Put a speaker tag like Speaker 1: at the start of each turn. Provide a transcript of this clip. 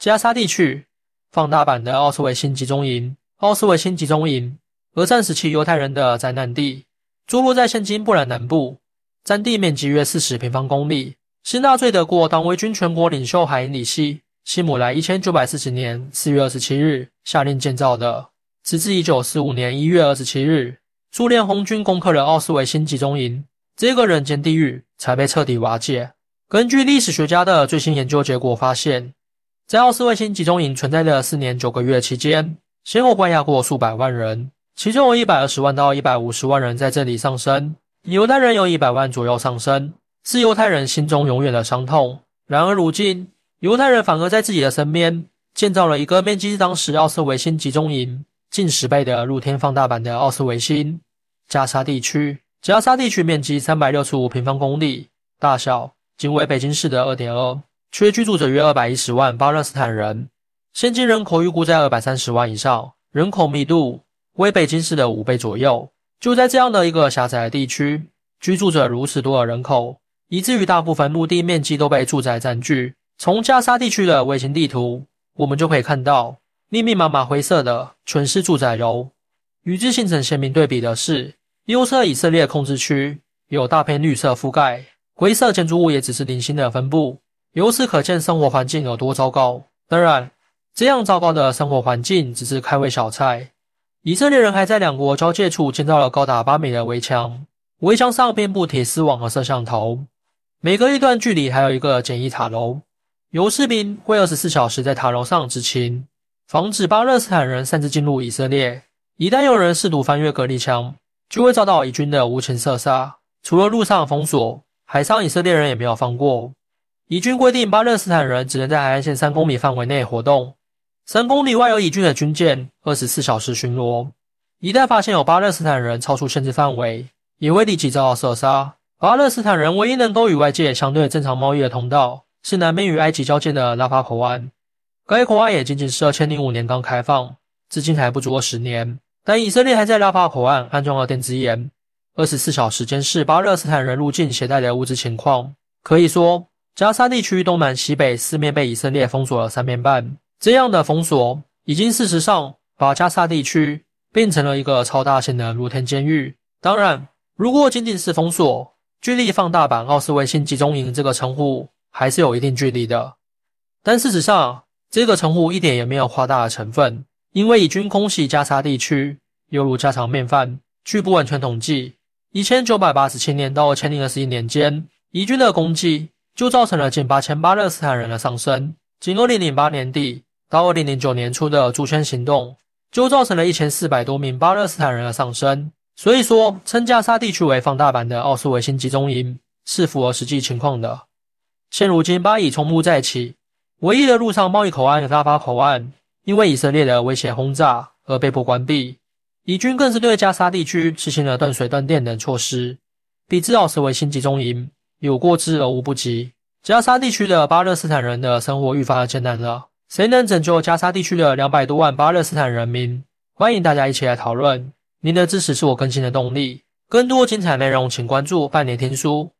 Speaker 1: 加沙地区放大版的奥斯维辛集中营。奥斯维辛集中营，二战时期犹太人的灾难地，坐落在现今波兰南部，占地面积约四十平方公里。是纳粹德国党卫军全国领袖海因里希希姆莱一千九百四十年四月二十七日下令建造的。直至一九四五年一月二十七日，苏联红军攻克了奥斯维辛集中营，这个人间地狱才被彻底瓦解。根据历史学家的最新研究结果发现，在奥斯维辛集中营存在的四年九个月期间，先后关押过数百万人，其中有一百二十万到一百五十万人在这里丧生，犹太人有一百万左右丧生，是犹太人心中永远的伤痛。然而如今，犹太人反而在自己的身边建造了一个面积当时奥斯维辛集中营近十倍的露天放大版的奥斯维辛加沙地区。加沙地区面积三百六十五平方公里，大小仅为北京市的二点二，缺居住者约二百一十万巴勒斯坦人。现今人口预估在二百三十万以上，人口密度为北京市的五倍左右。就在这样的一个狭窄的地区，居住着如此多的人口，以至于大部分陆地面积都被住宅占据。从加沙地区的卫星地图，我们就可以看到，密密麻麻灰色的全是住宅楼。与之形成鲜明对比的是，右侧以色列控制区有大片绿色覆盖，灰色建筑物也只是零星的分布。由此可见，生活环境有多糟糕。当然。这样糟糕的生活环境只是开胃小菜。以色列人还在两国交界处建造了高达八米的围墙，围墙上遍布铁丝网和摄像头，每隔一段距离还有一个简易塔楼，有士兵会二十四小时在塔楼上执勤，防止巴勒斯坦人擅自进入以色列。一旦有人试图翻越隔离墙，就会遭到以军的无情射杀。除了路上封锁，海上以色列人也没有放过。以军规定，巴勒斯坦人只能在海岸线三公里范围内活动。三公里外有以军的军舰，二十四小时巡逻。一旦发现有巴勒斯坦人超出限制范围，也会立即遭到射杀。巴勒斯坦人唯一能够与外界相对正常贸易的通道，是南边与埃及交界的拉法口岸。该口岸也仅仅是二千零五年刚开放，至今还不足二十年。但以色列还在拉法口岸安装了电子眼，二十四小时监视巴勒斯坦人入境携带的物资情况。可以说，加沙地区东南西北四面被以色列封锁了三面半。这样的封锁已经事实上把加沙地区变成了一个超大型的露天监狱。当然，如果仅仅是封锁，距离放大版奥斯维辛集中营这个称呼还是有一定距离的。但事实上，这个称呼一点也没有夸大的成分，因为以军空袭加沙地区犹如家常便饭。据不完全统计，一千九百八十七年到二千零二十一年间，以军的攻击就造成了近八千巴勒斯坦人的丧生。仅二零零八年底。到二零零九年初的主权行动，就造成了一千四百多名巴勒斯坦人的丧生。所以说，称加沙地区为放大版的奥斯维辛集中营是符合实际情况的。现如今，巴以冲突再起，唯一的陆上贸易口岸拉法口岸因为以色列的威胁轰炸而被迫关闭。以军更是对加沙地区实行了断水断电等措施，比之奥斯维辛集中营有过之而无不及。加沙地区的巴勒斯坦人的生活愈发艰难了。谁能拯救加沙地区的两百多万巴勒斯坦人民？欢迎大家一起来讨论。您的支持是我更新的动力。更多精彩内容，请关注半年听书。